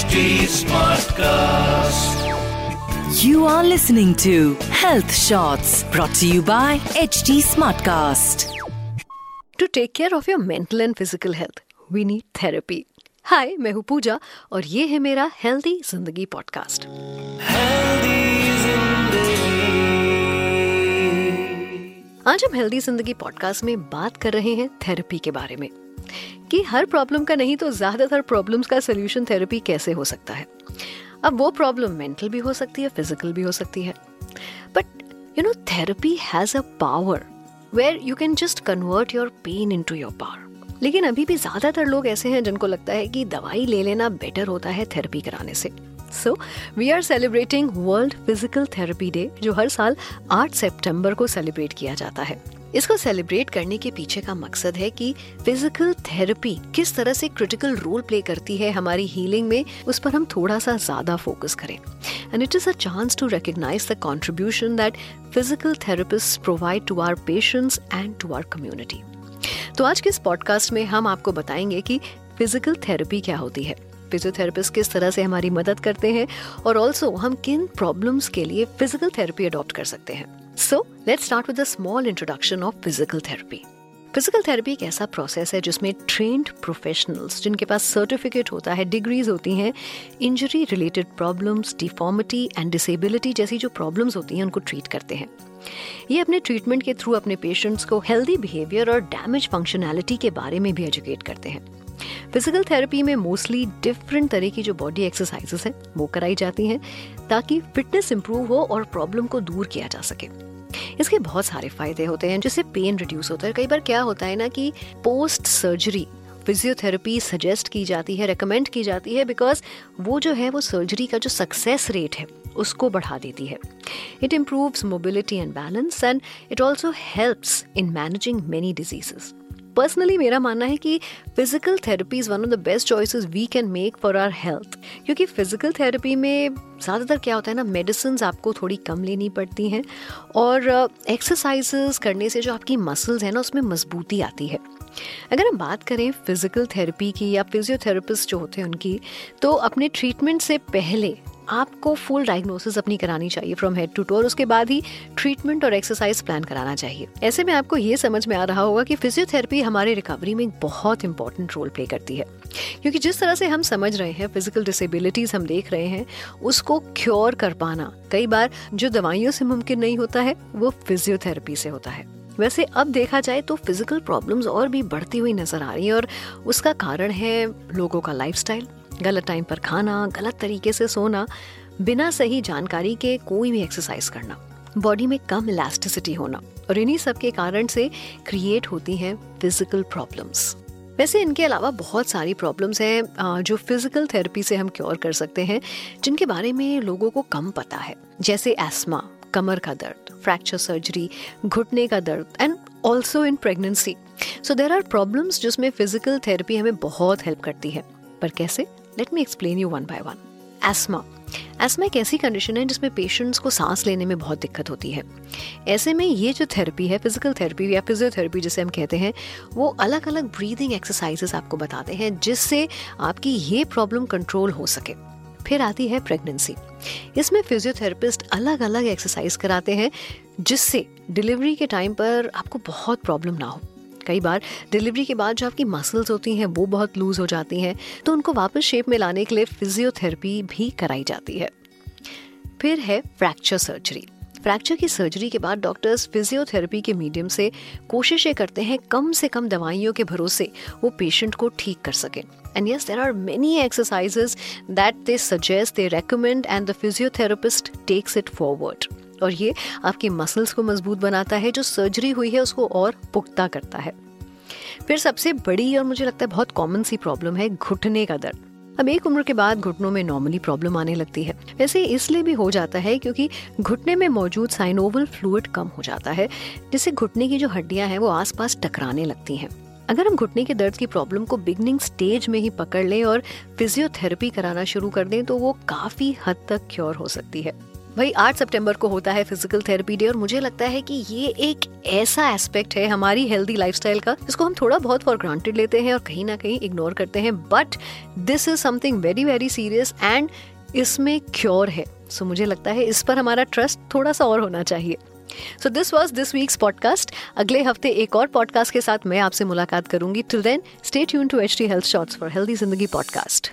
HD Smartcast. You are listening to Health Shots brought to you by HD Smartcast. To take care of your mental and physical health we need therapy hi मैं हूँ पूजा और ये है मेरा healthy ज़िंदगी podcast आज हम healthy ज़िंदगी पॉडकास्ट में बात कर रहे हैं थेरेपी के बारे में कि हर प्रॉब्लम का नहीं तो ज़्यादातर प्रॉब्लम्स का सोल्यूशन थेरेपी कैसे हो सकता है? अब वो प्रॉब्लम मेंटल भी हो सकती है फ़िज़िकल भी हो सकती है। But you know therapy has a power where you can just convert your pain into your power लेकिन अभी भी ज़्यादातर लोग ऐसे हैं जिनको लगता है कि दवाई ले लेना बेटर होता है थेरेपी कराने से। So we are celebrating world physical therapy day जो हर साल 8 सितंबर को सेलिब्रेट किया जाता है। इसको सेलिब्रेट करने के पीछे का मकसद है कि फ़िज़िकल थेरेपी किस तरह से क्रिटिकल रोल प्ले करती है हमारी हीलिंग में, उस पर हम थोड़ा सा ज़्यादा फोकस करें। And it is a chance to recognise the contribution that physical therapist provide to our patients and to our community तो आज के इस पॉडकास्ट में हम आपको बताएँगे कि फ़िज़िकल थेरेपी क्या होती है। फिजियोथेरेपिस्ट किस तरह से हमारी मदद करते हैं और ऑल्सो हम किन प्रॉब्लम्स के लिए फ़िज़िकल थेरेपी अडॉप्ट कर सकते हैं। So let's start with a small introduction of physical therapy physical therapy एक ऐसा प्रोसेस है जिसमें ट्रेंड प्रोफेशनल्स जिनके पास सर्टिफिकेट होता है डिग्रीज होती हैं injury related problems deformity and disability जैसी जो प्रॉब्लम्स होती हैं, उनको ट्रीट करते हैं। ये अपने ट्रीटमेंट के थ्रू अपने पेशेंट्स को हेल्दी बिहेवियर और डैमेज फंक्शनैलिटी के बारे में भी एजुकेट करते हैं। फ़िज़िकल थेरेपी में मोस्टली डिफरेंट तरह की जो बॉडी एक्सरसाइजेस हैं, वो कराई जाती हैं। ताकि फिटनेस इंप्रूव हो और प्रॉब्लम को दूर किया जा सके। इसके बहुत सारे फ़ायदे होते हैं, जिससे पेन रिड्यूस होता है। कई बार क्या होता है ना कि पोस्ट सर्जरी फिजियोथेरेपी सजेस्ट की जाती है रिकमेंड की जाती है बिकॉज़ वो जो है, वो सर्जरी का जो सक्सेस रेट है, उसको बढ़ा देती है। It improves mobility and balance and it also helps in managing many diseases personally मेरा मानना है कि physical therapy is one of the best choices we can make for our health क्योंकि फ़िज़िकल थेरेपी में ज़्यादातर क्या होता है ना मेडिसिन आपको थोड़ी कम लेनी पड़ती हैं और एक्सरसाइजेस uh, करने से जो आपकी मसल्स हैं ना उसमें मजबूती आती है। अगर हम बात करें फ़िज़िकल थेरेपी की या फिजियोथेरेपिस्ट जो होते हैं उनकी तो अपने ट्रीटमेंट से पहले आपको फुल डायग्नोसिस अपनी करानी चाहिए फ्रॉम हेड टू टो और उसके बाद ही ट्रीटमेंट और एक्सरसाइज प्लान कराना चाहिए। ऐसे में आपको ये समझ में आ रहा होगा कि फिजियोथेरेपी हमारे रिकवरी में एक बहुत इंपॉर्टेंट रोल प्ले करती है। क्योंकि जिस तरह से हम समझ रहे हैं फ़िज़िकल डिसेबिलिटीज हम देख रहे हैं, उसको क्योर कर पाना कई बार जो दवाइयों से मुमकिन नहीं होता है, वो फिजियोथेरेपी से होता है। वैसे अब देखा जाए तो फ़िज़िकल प्रॉब्लम्स और भी बढ़ती हुई नज़र आ रही है और उसका कारण है लोगों का लाइफस्टाइल गलत टाइम पर खाना, गलत तरीके से सोना, बिना सही जानकारी के कोई भी एक्सरसाइज करना बॉडी में कम इलास्टिसिटी होना और इन्हीं सब के कारण से क्रिएट होती हैं फ़िज़िकल प्रॉब्लम्स वैसे इनके अलावा बहुत सारी प्रॉब्लम्स हैं जो फ़िज़िकल थेरेपी से हम क्योर कर सकते हैं, जिनके बारे में लोगों को कम पता है। जैसे एस्मा कमर का दर्द फ्रैक्चर सर्जरी घुटने का दर्द and also in pregnancy so there are problems जिसमें फ़िज़िकल थेरेपी हमें बहुत हेल्प करती है। पर कैसे? Let me explain you one by one asthma asthma एक ऐसी कंडीशन है जिसमें पेशेंट्स को सांस लेने में बहुत दिक्कत होती है। ऐसे में ये जो थेरेपी है फ़िज़िकल थेरेपी या फिजियोथेरेपी जिसे हम कहते हैं, वो अलग अलग ब्रीदिंग एक्सरसाइजेस आपको बताते हैं जिससे आपकी ये प्रॉब्लम कंट्रोल हो सके। फिर आती है प्रेगनेंसी इसमें फिजियोथेरेपिस्ट अलग अलग एक्सरसाइज कराते हैं जिससे डिलीवरी के टाइम पर आपको बहुत प्रॉब्लम ना हो। कई बार डिलीवरी के बाद जो आपकी मसल्स होती हैं, वो बहुत लूज हो जाती हैं तो उनको वापस शेप में लाने के लिए फिजियोथेरेपी भी कराई जाती है। फिर है फ्रैक्चर सर्जरी। फ्रैक्चर की सर्जरी के बाद डॉक्टर्स फिजियोथेरेपी के मीडियम से कोशिश ये करते हैं, कम से कम दवाइयों के भरोसे वो पेशेंट को ठीक कर सकें। And yes there are many exercises that they suggest they recommend and the physiotherapist takes it forward और ये आपकी मसल्स को मज़बूत बनाता है, जो सर्जरी हुई है, उसको और पुख्ता करता है। फिर सबसे बड़ी और मुझे लगता है बहुत कॉमन सी प्रॉब्लम है, घुटने का दर्द। अब एक उम्र के बाद घुटनों में नॉर्मली प्रॉब्लम आने लगती है। वैसे इसलिए भी हो जाता है क्योंकि घुटने में मौजूद साइनोवल फ्लूड कम हो जाता है, जिससे घुटने की जो हड्डियाँ हैं, वो आसपास टकराने लगती हैं। अगर हम घुटने के दर्द की प्रॉब्लम को बिगनिंग स्टेज में ही पकड़ लें और फिजियोथेरेपी कराना शुरू कर दें तो वो काफ़ी हद तक क्योर हो सकती है। भाई आठ सितंबर को होता है फ़िज़िकल थेरेपी डे और मुझे लगता है कि ये एक ऐसा एस्पेक्ट है हमारी हेल्दी लाइफस्टाइल का जिसको हम थोड़ा बहुत फॉर ग्रांटेड लेते हैं और कहीं ना कहीं इग्नोर करते हैं। But this is something very very serious and इसमें क्योर है। सो so, मुझे लगता है इस पर हमारा ट्रस्ट थोड़ा सा और होना चाहिए। So this was this week's podcast अगले हफ़्ते एक और पॉडकास्ट के साथ मैं आपसे मुलाकात करूँगी। Till then stay tune to H T health shorts for healthy ज़िंदगी podcast